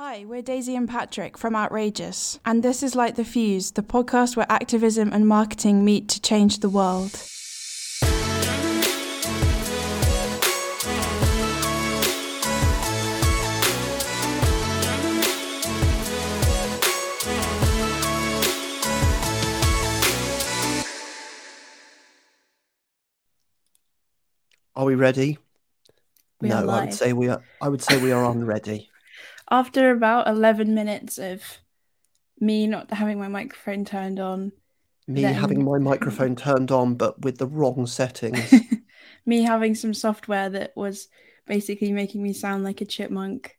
Hi, we're Daisy and Patrick from Outrageous, and this is Light the Fuse, the podcast where activism and marketing meet to change the world. Are we ready? We no, I would say we are. I would say we are unready. After about 11 minutes of me not having my microphone turned on, Me Then- having my microphone turned on, but with the wrong settings. me having some software that was basically making me sound like a chipmunk.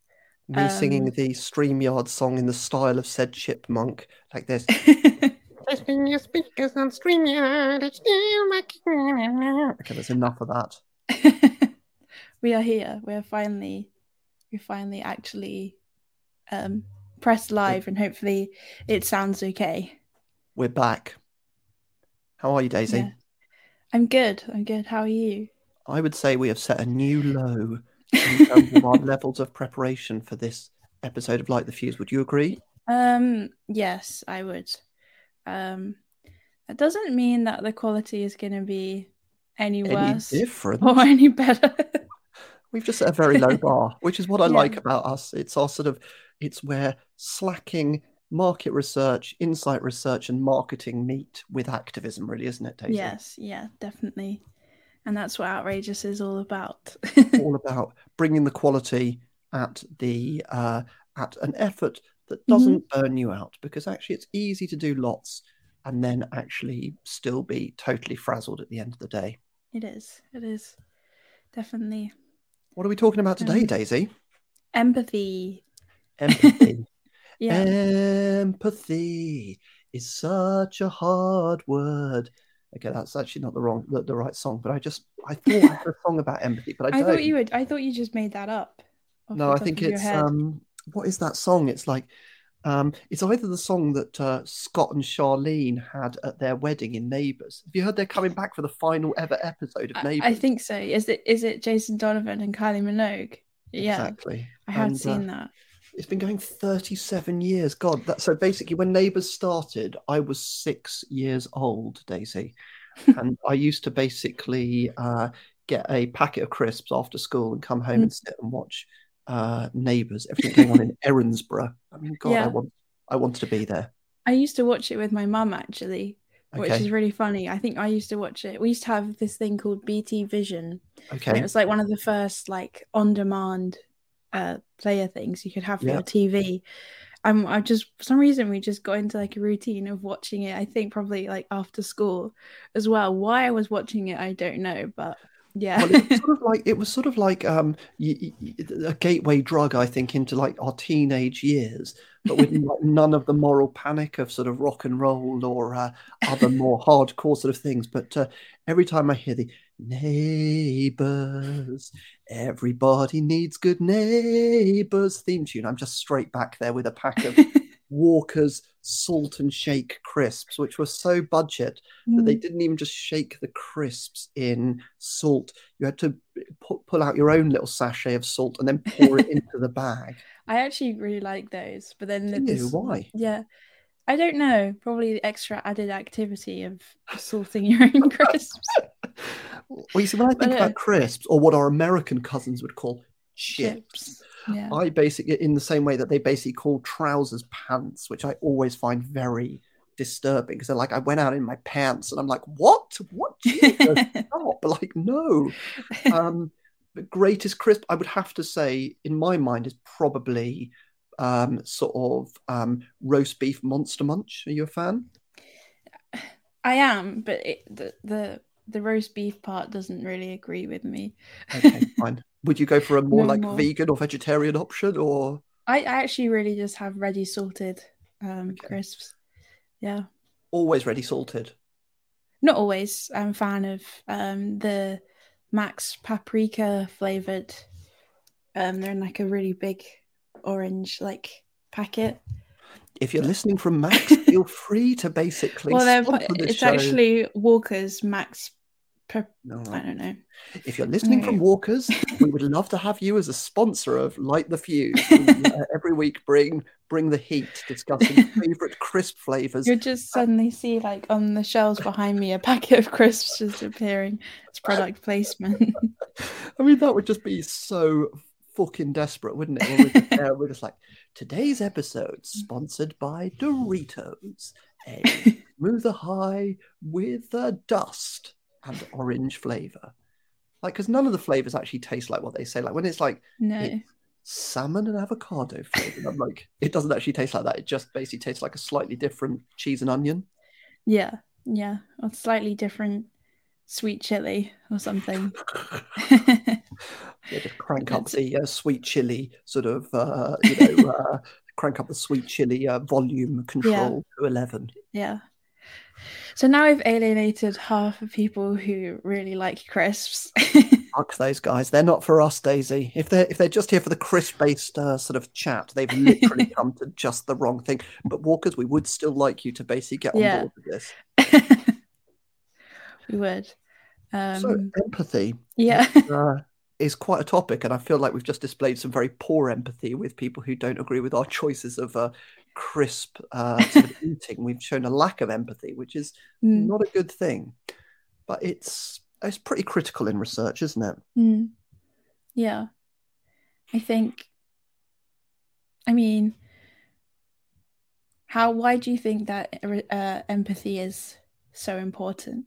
Me singing Um, the StreamYard song in the style of said chipmunk, like this. Testing your speakers on StreamYard. It's still working. Okay, there's enough of that. we are here. We're finally, we finally actually um, pressed live, and hopefully it sounds okay. We're back. How are you, Daisy? Yeah. I'm good. I'm good. How are you? I would say we have set a new low in terms of our levels of preparation for this episode of Light the Fuse. Would you agree? Um, yes, I would. Um, that doesn't mean that the quality is going to be any Any worse different? or any better. We've just set a very low bar, which is what I Yeah. like about us. It's our sort of, it's where slacking market research, insight research, and marketing meet with activism, really, isn't it, Daisy? yes, yeah, definitely. And that's what outrageous is all about. All about bringing the quality at the uh, at an effort that doesn't burn you out, because actually it's easy to do lots and then actually still be totally frazzled at the end of the day. it is. It is definitely What are we talking about today, Um, Daisy? empathy. Empathy. Yeah. Empathy is such a hard word. Okay, that's actually not the wrong, the, the right song. But I just, I thought I had a song about empathy, but I, I don't. thought you would. I thought you just made that up. no, I think it's um, what is that song? It's like, um, it's either the song that uh, Scott and Charlene had at their wedding in Neighbours. Have you heard they're coming back for the final ever episode of Neighbours? I think so. Is it? Is it Jason Donovan and Kylie Minogue? Yeah, exactly. I had And, uh, seen that. It's been going 37 years. God, that so basically when Neighbours started, I was six years old, Daisy. and I used to basically uh, get a packet of crisps after school and come home Mm. and sit and watch uh, Neighbours, everything going on in Erinsborough. I mean, God, Yeah. I want I wanted to be there. I used to watch it with my mum actually, which Okay. is really funny. I think I used to watch it. We used to have this thing called BT Vision. Okay. it was like one of the first like on-demand uh player things you could have for Yeah. your TV. Um, I just for some reason we just got into like a routine of watching it. I think probably like after school as well. Why I was watching it, I don't know, but yeah. Well, it was sort of like it was sort of like um y- y- a gateway drug, I think, into like our teenage years, but with like none of the moral panic of sort of rock and roll or uh, other more hardcore sort of things. But uh, every time I hear the neighbors, everybody needs good neighbors theme tune, I'm just straight back there with a pack of Walker's salt and shake crisps, which were so budget that they Mm. didn't even just shake the crisps in salt. You had to pu- pull out your own little sachet of salt and then pour it into the bag. I actually really like those, but then Do you? this, Why? Yeah, I don't know. Probably the extra added activity of sorting your own crisps. Well, you see, when I think uh, about crisps, or what our American cousins would call chips. Yeah. I basically, in the same way that they basically call trousers pants, which I always find very disturbing because they're like, I went out in my pants, and I'm like, what? What? Stop! Like, no. um, the greatest crisp I would have to say in my mind is probably um, sort of um, roast beef monster munch. Are you a fan? I am, but it, the the the roast beef part doesn't really agree with me. Okay, fine. Would you go for a more No like more. vegan or vegetarian option, or I, I actually really just have ready salted um, Okay. crisps. Yeah, always ready salted? not always. I'm a fan of um, the Max paprika flavored. Um, they're in like a really big orange like packet. If you're listening from Max, feel free to basically. Well, it's show. actually Walker's Max per, All I don't know. If you're listening from. Walkers, we would love to have you as a sponsor of Light the Fuse. Uh, every week, bring bring the heat, discussing favorite crisp flavors. You'll just suddenly see like on the shelves behind me a packet of crisps just appearing. It's product placement. I mean, that would just be so fucking desperate, wouldn't it? We're, just there, we're just like, today's episode sponsored by Doritos, a smoother high with uh, dust and orange flavor. Like, because none of the flavors actually taste like what they say. Like when it's like no. It- salmon and avocado flavor, I'm like, it doesn't actually taste like that. It just basically tastes like a slightly different cheese and onion. Yeah. Yeah. Or slightly different sweet chili or something. Yeah, just crank up the uh, sweet chili sort of, uh, you know, uh, crank up the sweet chili uh, volume control to 11. yeah. So now we've alienated half of people who really like crisps. Fuck those guys. They're not for us, Daisy. If they're if they're just here for the crisp-based uh, sort of chat, they've literally come to just the wrong thing. But Walkers, we would still like you to basically get on Yeah. board with this. we would. Um, so empathy yeah. uh, is quite a topic, and I feel like we've just displayed some very poor empathy with people who don't agree with our choices of uh, crisp uh, sort of eating. We've shown a lack of empathy, which is Mm, not a good thing. But it's it's pretty critical in research, isn't it? mm. Yeah. I think. I mean, how? Why do you think that uh, empathy is so important?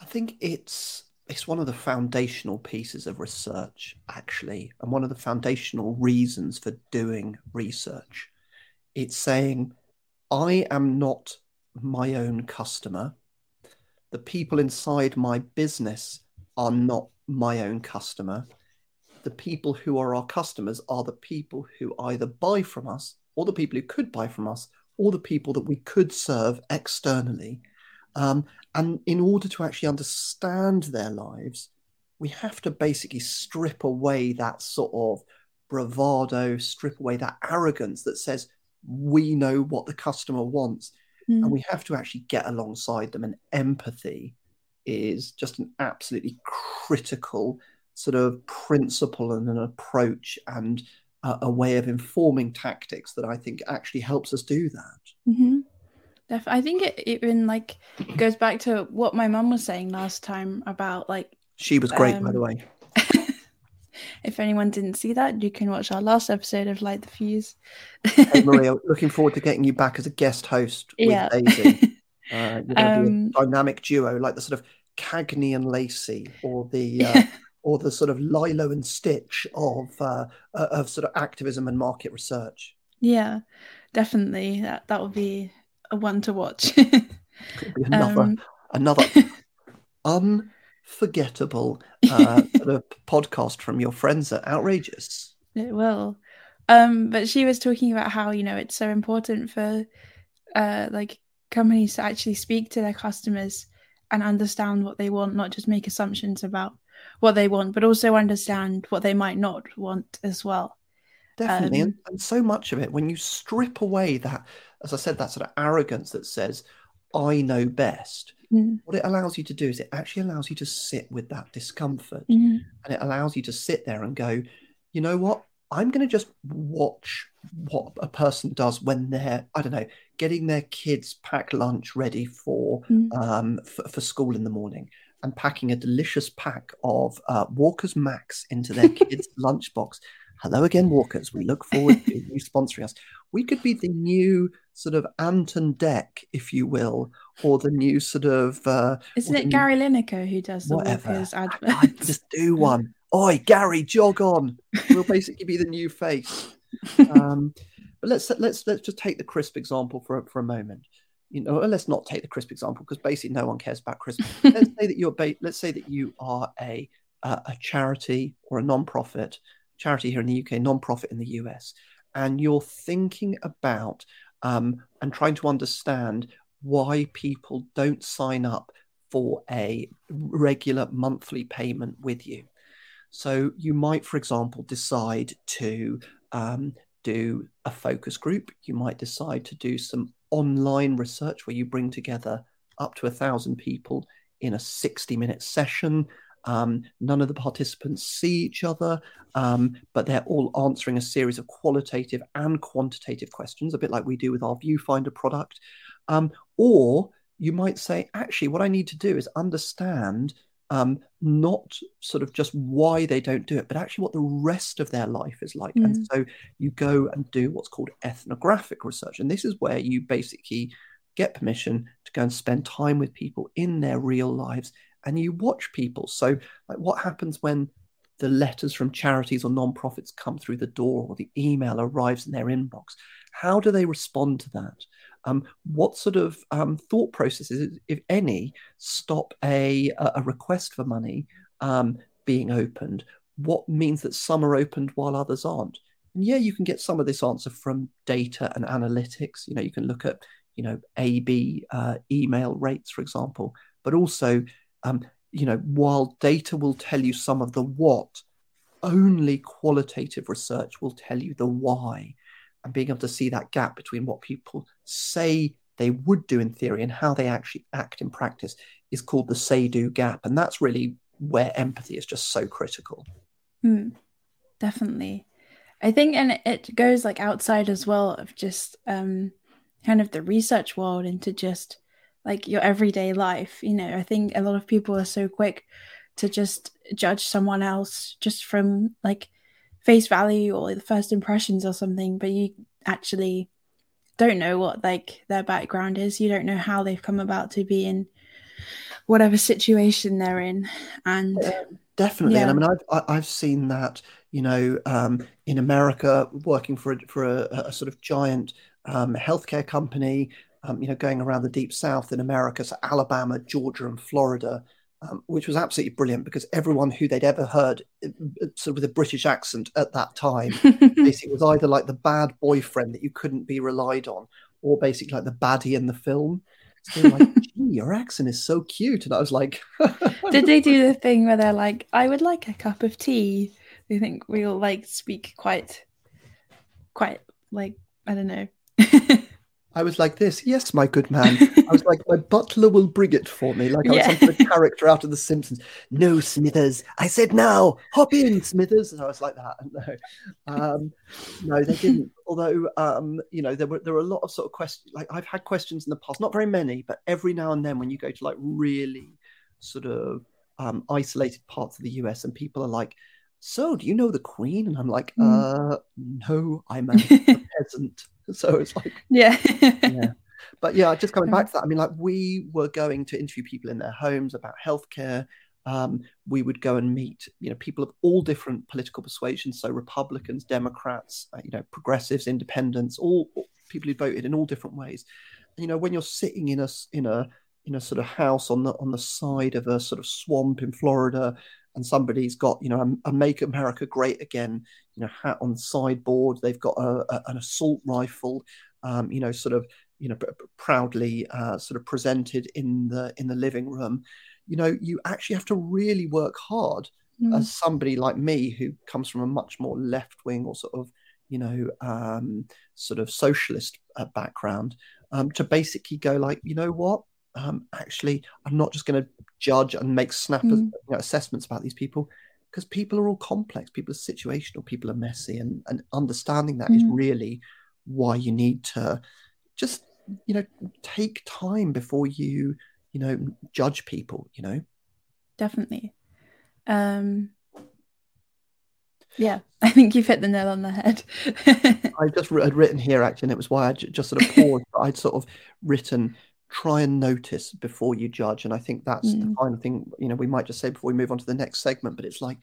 I think it's it's one of the foundational pieces of research, actually, and one of the foundational reasons for doing research. It's saying, I am not my own customer. The people inside my business are not my own customer. The people who are our customers are the people who either buy from us, or the people who could buy from us, or the people that we could serve externally. Um, and in order to actually understand their lives, we have to basically strip away that sort of bravado, strip away that arrogance that says we know what the customer wants. Mm, And we have to actually get alongside them. And empathy is just an absolutely critical sort of principle and an approach and a, a way of informing tactics that I think actually helps us do that. hmm Def- I think it even like goes back to what my mum was saying last time about like She was great, by Um, the way. if anyone didn't see that, you can watch our last episode of Light the Fuse. Hey, Maria, looking forward to getting you back as a guest host with yeah. Daisy. Uh, you're going to Um, be a dynamic duo, like the sort of Cagney and Lacey, or the uh, or the sort of Lilo and Stitch of uh, of sort of activism and market research. yeah, definitely. That that would be a one to watch. Another Um, another unforgettable uh, podcast from your friends at Outrageous. It will. Um, but she was talking about how, you know, it's so important for uh like companies to actually speak to their customers and understand what they want, not just make assumptions about what they want, but also understand what they might not want as well. Definitely. Um, and, and so much of it, when you strip away that, as I said, that sort of arrogance that says, I know best, Mm, what it allows you to do is it actually allows you to sit with that discomfort mhm, and it allows you to sit there and go, you know what? I'm going to just watch what a person does when they're, I don't know, getting their kids packed lunch ready for Mm. um for, for school in the morning and packing a delicious pack of uh, Walker's Max into their kids' lunchbox. Hello again, Walkers. We look forward to you sponsoring us. We could be the new sort of Ant and Dec, if you will, or the new sort of uh, Isn't it Gary Lineker who does the whatever. Walkers I- I just do one. Oi, Gary, jog on. We'll basically be the new face. Um, but let's let's let's just take the crisp example for a- for a moment. You know, let's not take the crisp example because basically no one cares about crisp. let's say that you're ba- let's say that you are a uh, a charity or a non-profit charity here in the UK, non-profit in the US, and you're thinking about um, and trying to understand why people don't sign up for a regular monthly payment with you. So you might, for example, decide to um, do a focus group. You might decide to do some online research where you bring together up to a thousand people in a 60 minute session. Um, none of the participants see each other, um, but they're all answering a series of qualitative and quantitative questions, a bit like we do with our viewfinder product. Um, or you might say, actually, what I need to do is understand um, not sort of just why they don't do it, but actually what the rest of their life is like. Mm. And so you go and do what's called ethnographic research. And this is where you basically get permission to go and spend time with people in their real lives and you watch people. So, like, what happens when the letters from charities or non-profits come through the door or the email arrives in their inbox? How do they respond to that? Um, what sort of um, thought processes, if any, stop a, a request for money um, being opened? What means that some are opened while others aren't? And yeah, you can get some of this answer from data and analytics. You know, you can look at, you know, AB uh, email rates, for example, but also, um, you know, while data will tell you some of the what, only qualitative research will tell you the why and being able to see that gap between what people say they would do in theory and how they actually act in practice is called the say do gap. And that's really where empathy is just so critical. Mm, definitely. I think, and it goes like outside as well of just um, kind of the research world into just like your everyday life. You know, I think a lot of people are so quick to just judge someone else just from like face value or the first impressions or something, but you actually don't know what like their background is. You don't know how they've come about to be in whatever situation they're in, and definitely. Yeah. And I mean, I've I've seen that you know um, in America working for a, for a, a sort of giant um, healthcare company. Um, you know, going around the deep south in America, so Alabama, Georgia, and Florida, um, which was absolutely brilliant because everyone who they'd ever heard uh, uh, sort of with a British accent at that time basically was either like the bad boyfriend that you couldn't be relied on or basically like the baddie in the film. So like, gee, your accent is so cute. And I was like, Did they do the thing where they're like, I would like a cup of tea? They think we all like speak quite, quite like, I don't know. I was like this, yes, my good man. I was like, my butler will bring it for me, like I was yeah. some sort of character out of The Simpsons. No, Smithers. I said now, hop in, Smithers. And I was like that. No, um, no, they didn't. Although, um, you know, there were there were a lot of sort of questions. Like I've had questions in the past, not very many, but every now and then when you go to like really sort of um, isolated parts of the US, and people are like, so do you know the queen and i'm like mm. uh no i'm a, peasant. So it's like yeah. yeah. But yeah just coming back to that i mean like we were going to interview people in their homes about healthcare. Um, we would go and meet you know people of all different political persuasions. So republicans democrats uh, you know progressives independents all, all people who voted in all different ways. And, you know when you're sitting in a in a in a sort of house on the on the side of a sort of swamp in Florida, and somebody's got you know a, a, make America great again you know hat on sideboard. They've got a, a, an assault rifle, um, you know, sort of you know pr- proudly uh, sort of presented in the in the living room. You know, you actually have to really work hard mm. as somebody like me who comes from a much more left wing or sort of you know um, sort of socialist uh, background um, to basically go like you know what um, actually, I'm not just going to judge and make snap mm. you know, assessments about these people because people are all complex, people are situational, people are messy, and, and understanding that mm. is really why you need to just you know take time before you you know judge people you know? Definitely. Um yeah i think you've hit the nail on the head. I just had written here actually and it was why i just sort of paused i'd sort of written try and notice before you judge. And I think that's mm. the final thing, you know, we might just say before we move on to the next segment, but it's like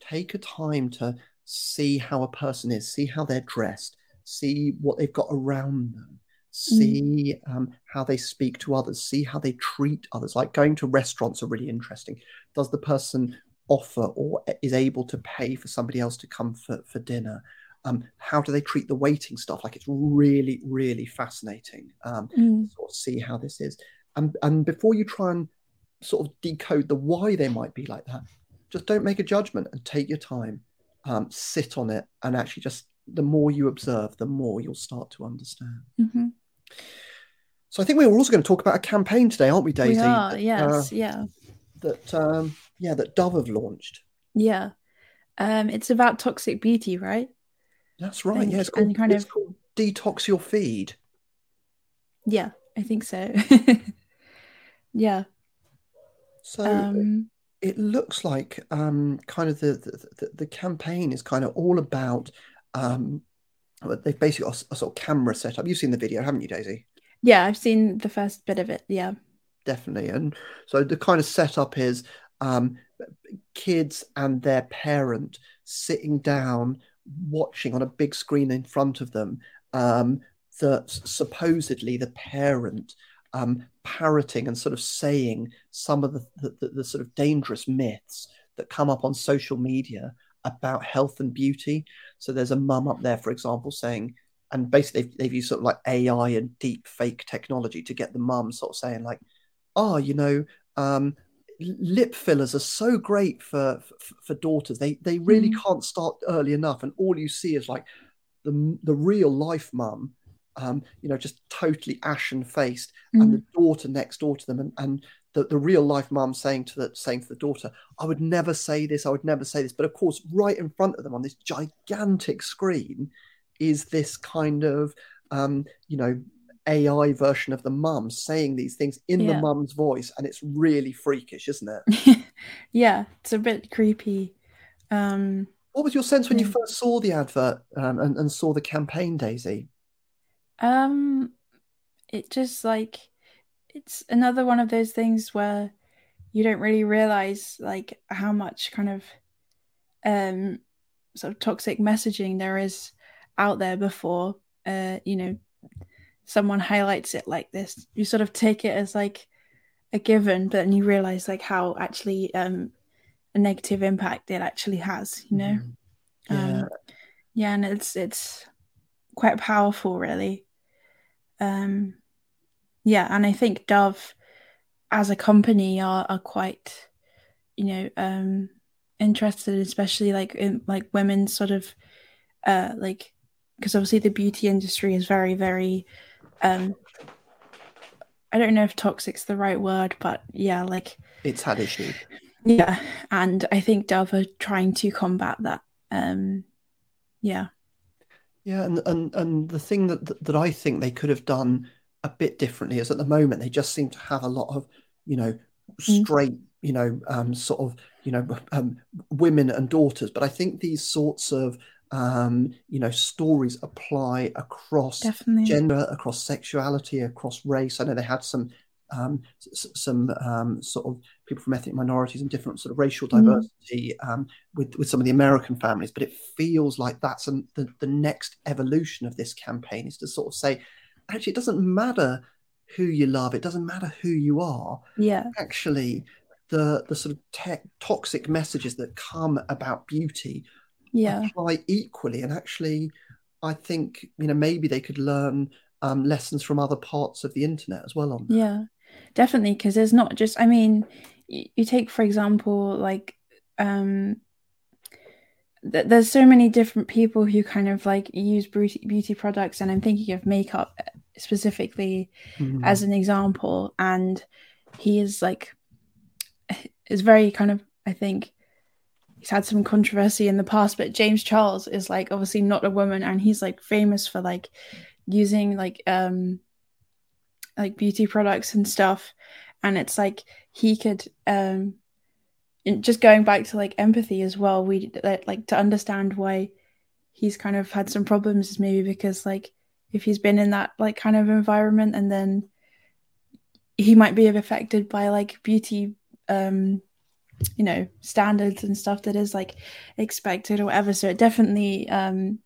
take a time to see how a person is, see how they're dressed, see what they've got around them, see mm. um, how they speak to others, see how they treat others. Like going to restaurants are really interesting. Does the person offer or is able to pay for somebody else to come for, for dinner? Um, how do they treat the waiting stuff? Like it's really, really fascinating um, mm. sort of see how this is. And, and before you try and sort of decode the why they might be like that, just don't make a judgment and take your time, um, sit on it, and actually just the more you observe, the more you'll start to understand. Mm-hmm. So I think we we're also going to talk about a campaign today, aren't we, Daisy? We are, That, yes, uh, yeah, that um, yeah, that Dove have launched. yeah. Um, it's about toxic beauty, right? That's right. think- yeah, it's and kind it's of- called Detox Your Feed. Yeah, I think so. yeah. So Um, it looks like um, kind of the, the the the campaign is kind of all about um, they've basically got a, a sort of camera set up. You've seen the video, haven't you, Daisy? yeah, I've seen the first bit of it. Yeah. Definitely. And so the kind of setup is um, kids and their parent sitting down, watching on a big screen in front of them. Um, that supposedly the parent um, parroting and sort of saying some of the, the, the sort of dangerous myths that come up on social media about health and beauty. So there's a mum up there, for example, saying, and basically they've, they've used sort of like AI and deep fake technology to get the mum sort of saying like, oh, you know, um, lip fillers are so great for for, for daughters. They they really Mm. can't start early enough, and all you see is like the the real life mum, um, you know, just totally ashen faced, and the daughter next door to them, and and the, the real life mum saying to the saying to the daughter, I would never say this, I would never say this, but of course, right in front of them on this gigantic screen is this kind of um, you know AI version of the mum saying these things in the mum's voice, and it's really freakish, isn't it? yeah, it's a bit creepy. Um, What was your sense when you first saw the advert um, and, and saw the campaign, Daisy? um, it just like it's another one of those things where you don't really realize like how much kind of um sort of toxic messaging there is out there before uh you know someone highlights it like this you sort of take it as like a given but then you realize like how actually um a negative impact it actually has you know? Yeah. um, yeah. and it's it's quite powerful really. Um yeah and i think dove as a company are are quite you know um interested especially like in like women's sort of uh like because obviously the beauty industry is very very um i don't know if toxic's the right word but yeah like It's had issues. yeah and i think dove are trying to combat that um yeah Yeah, and and and the thing that that I think they could have done a bit differently is at the moment they just seem to have a lot of you know Mm. straight you know um, sort of you know um, women and daughters, but I think these sorts of um, you know stories apply across definitely gender, across sexuality, across race. I know they had some um, s- some um, sort of people from ethnic minorities and different sort of racial Mm. diversity um, with with some of the American families, but it feels like that's an, the the next evolution of this campaign is to sort of say, actually, it doesn't matter who you love, it doesn't matter who you are. yeah Actually, the the sort of tech, toxic messages that come about beauty yeah apply equally. And actually, I think you know maybe they could learn um, lessons from other parts of the internet as well on that. Yeah, definitely. Because there's not just, I mean, you, you take, for example, like, um, th- there's so many different people who kind of like use beauty, beauty products, and I'm thinking of makeup specifically Mhm. as an example. And he is like, is very kind of, I think, he's had some controversy in the past, but James Charles is like obviously not a woman, and he's like famous for like using like um like beauty products and stuff. And it's like he could um just going back to like empathy as well we like, to understand why he's kind of had some problems is maybe because like if he's been in that like kind of environment and then he might be affected by like beauty um you know standards and stuff that is like expected or whatever so it definitely um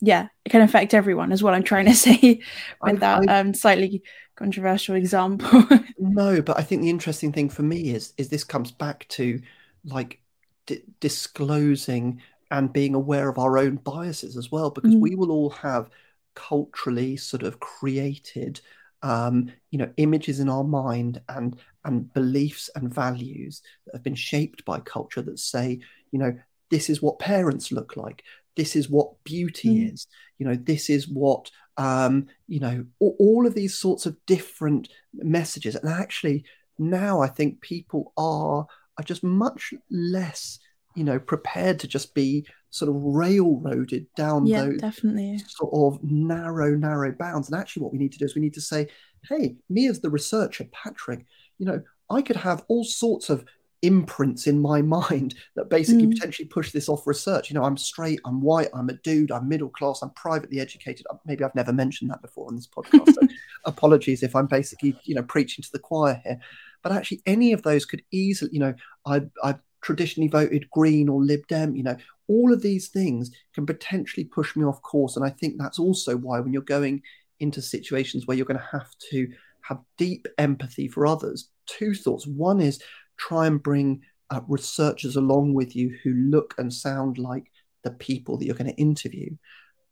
yeah it can affect everyone is what i'm trying to say with that I- um slightly controversial example No, but I think the interesting thing for me is is this comes back to like di disclosing and being aware of our own biases as well, because Mm. we will all have culturally sort of created, um, you know, images in our mind and and beliefs and values that have been shaped by culture that say, you know, this is what parents look like, this is what beauty Mm. is, you know, this is what um, you know, all, of these sorts of different messages. And actually, now I think people are are just much less, you know, prepared to just be sort of railroaded down Yeah, those definitely. sort of narrow, narrow bounds. And actually, what we need to do is we need to say, hey, me as the researcher, Patrick, you know, I could have all sorts of imprints in my mind that basically Mm. potentially push this off research. You know, I'm straight, I'm white, I'm a dude, I'm middle class, I'm privately educated. Uh, Maybe I've never mentioned that before on this podcast. So apologies if I'm basically, you know, preaching to the choir here. But actually, any of those could easily, you know, I, I've traditionally voted Green or Lib Dem, you know, all of these things can potentially push me off course. And I think that's also why when you're going into situations where you're going to have to have deep empathy for others, two thoughts. One is try and bring uh, researchers along with you who look and sound like the people that you're going to interview.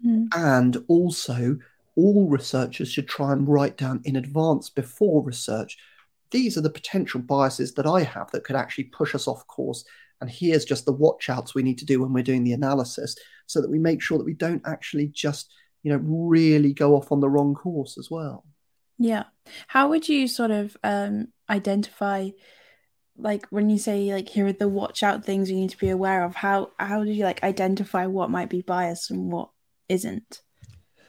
Mm. And also, all researchers should try and write down in advance before research. These are the potential biases that I have that could actually push us off course. And here's just the watch outs we need to do when we're doing the analysis so that we make sure that we don't actually just, you know, really go off on the wrong course as well. Yeah. How would you sort of um identify like when you say like here are the watch out things you need to be aware of, how how do you like identify what might be biased and what isn't?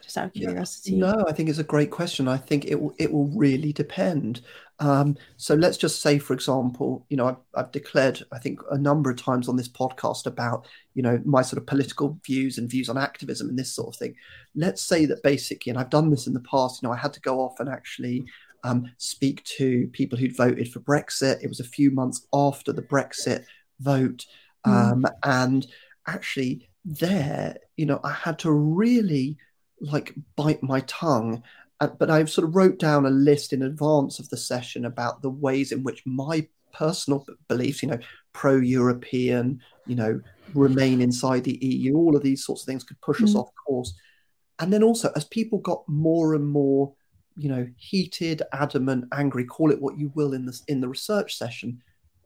Just out of Yeah. curiosity. No, I think it's a great question. I think it will it will really depend. Um, so let's just say, for example, you know, I've, I've declared, I think, a number of times on this podcast about, you know, my sort of political views and views on activism and this sort of thing. Let's say that basically, and I've done this in the past, you know, I had to go off and actually um, speak to people who'd voted for Brexit. It was a few months after the Brexit vote. Mm. Um, and actually, there, you know, I had to really like bite my tongue. Uh, but I've sort of wrote down a list in advance of the session about the ways in which my personal beliefs, you know, pro European, you know, remain inside the EU, all of these sorts of things could push us Mm. off course. And then also, as people got more and more, you know, heated, adamant, angry, call it what you will in this in the research session,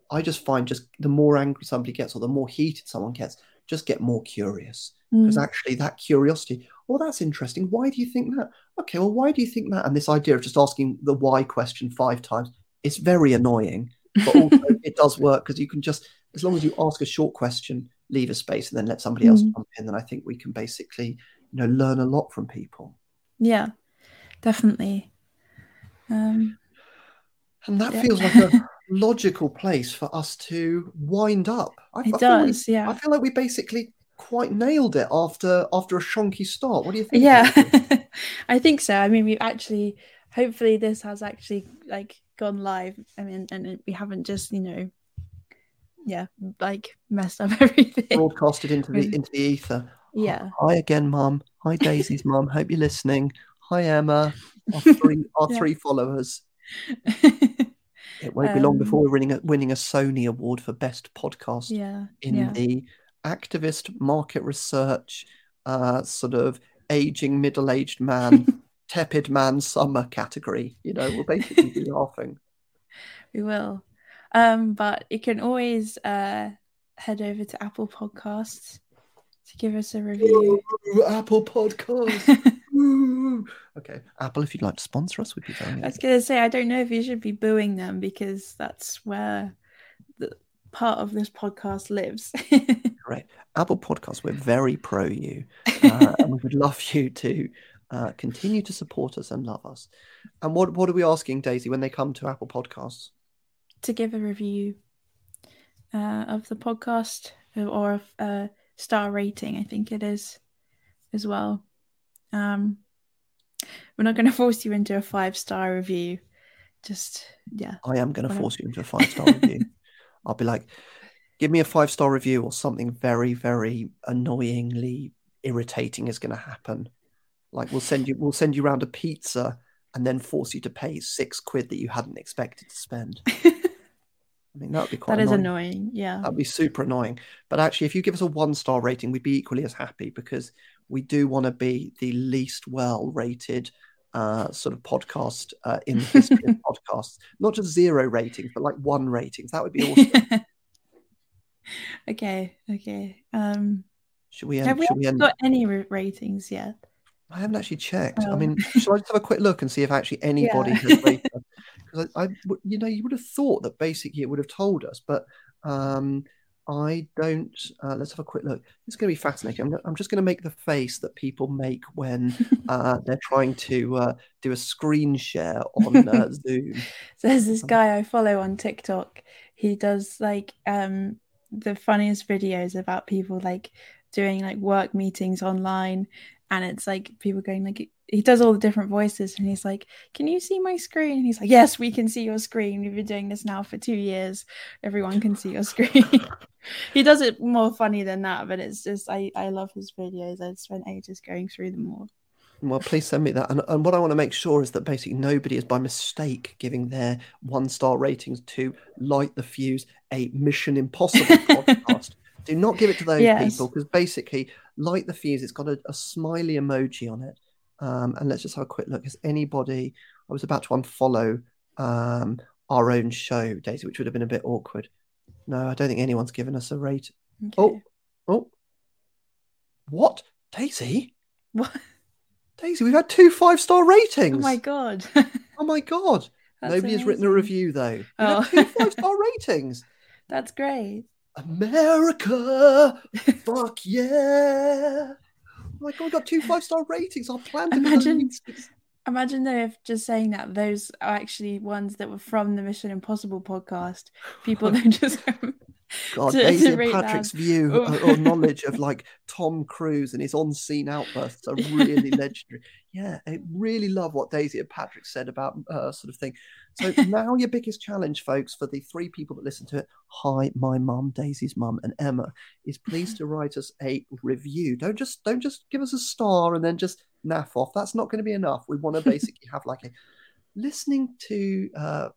I just find just the more angry somebody gets or the more heated someone gets, just get more curious because Mm. actually that curiosity well that's interesting why do you think that okay well why do you think that and this idea of just asking the why question five times it's very annoying but also it does work because you can just as long as you ask a short question leave a space and then let somebody else Mm. jump in then i think we can basically you know learn a lot from people Yeah, definitely. Um, and that Yeah. feels like a logical place for us to wind up I, it I does, yeah. I feel like we basically quite nailed it after after a shonky start what do you think Yeah, I think so. I mean, we've actually, hopefully, this has actually like gone live. I mean, and we haven't just, you know, yeah, like messed up everything. broadcasted into the into the ether Yeah, Hi again, Mum. Hi, Daisy's mum. Hope you're listening. Hi, Emma. Our three, our Yeah. three followers. It won't be long Um, before we're winning a, winning a Sony award for best podcast yeah, in yeah. the activist market research, uh, sort of aging middle-aged man, tepid man summer category. You know, we'll basically be laughing. We will. Um, but you can always uh head over to Apple Podcasts to give us a review. Ooh, Apple Podcast. Ooh. Okay, Apple, if you'd like to sponsor us, we'd be very I was gonna say I don't know if you should be booing them because that's where part of this podcast lives. Great. Apple Podcasts, we're very pro you. Uh, and we would love you to uh, continue to support us and love us. And what, what are we asking, Daisy, when they come to Apple Podcasts? to give a review uh, of the podcast or a uh, star rating, I think it is as well. Um, we're not going to force you into a five star review. Just yeah, I am going to force you into a five star review. I'll be like, give me a five star review or something very, very annoyingly irritating is going to happen. Like we'll send you, we'll send you around a pizza and then force you to pay six quid that you hadn't expected to spend. I mean, that would be quite that is annoying. annoying. Yeah, That'd be super annoying. But actually, if you give us a one star rating, we'd be equally as happy because we do want to be the least well rated uh, sort of podcast uh, in the history of podcasts. Not just zero ratings, but like one ratings. That would be awesome. okay, okay. Um, Should we have we Should we end? got any ratings yet? I haven't actually checked. I Oh. mean, shall I just have a quick look and see if actually anybody Yeah. has rated us? Because I, I you know, you would have thought that basically it would have told us, but um, I don't. Uh, let's have a quick look. It's going to be fascinating. I'm, I'm just going to make the face that people make when uh, they're trying to uh, do a screen share on uh, Zoom. So there's this guy I follow on TikTok. He does like um the funniest videos about people like doing like work meetings online and it's like people going like he does all the different voices and he's like, Can you see my screen? And he's like, Yes, we can see your screen. We've been doing this now for two years. Everyone can see your screen. he does it more funny than that, but it's just I, I love his videos. I've spent ages going through them all. Well, please send me that. And, and what I want to make sure is that basically nobody is by mistake giving their one star ratings to Light the Fuse, a Mission Impossible podcast. Do not give it to those Yes. people because basically, Light the Fuse, it's got a, a smiley emoji on it. Um, and let's just have a quick look. Has anybody, I was about to unfollow um, our own show, Daisy, which would have been a bit awkward. No, I don't think anyone's given us a rate. Okay. Oh, oh. What? Daisy? What? Daisy, we've had two five star ratings. Oh my god. Oh my god! That's Nobody has written a review though. Oh. two five star ratings. That's great. America, fuck yeah! Oh my god, we got two five star ratings. Our plan to Imagine- Imagine though if just saying that those are actually ones that were from the Mission Impossible podcast. People then just God, to- to Daisy and Patrick's that. view Oh. or, or knowledge of like Tom Cruise and his on-scene outbursts are really legendary. Yeah, I really love what Daisy and Patrick said about uh, sort of thing. So now your biggest challenge, folks, for the three people that listen to it, hi, my mum, Daisy's mum, and Emma, is please to write us a review. Don't just don't just give us a star and then just naff off. That's not going to be enough. We want to basically have like a listening to uh,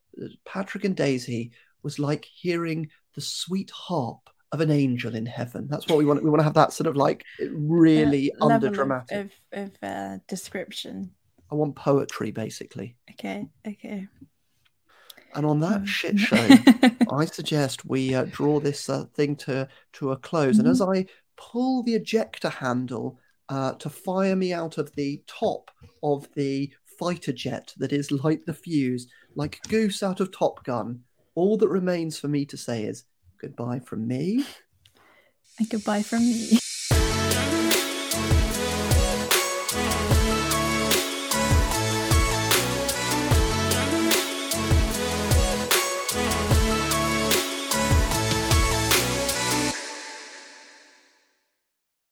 Patrick and Daisy was like hearing the sweet harp of an angel in heaven. That's what we want. We want to have that sort of like really level under of- dramatic. of of uh, description. I want poetry, basically. Okay, okay. And on that Um, shit show, I suggest we uh, draw this uh, thing to to a close. And as Mm-hmm. I pull the ejector handle uh, to fire me out of the top of the fighter jet that is light the fuse, like Goose out of Top Gun, all that remains for me to say is goodbye from me. and goodbye from me.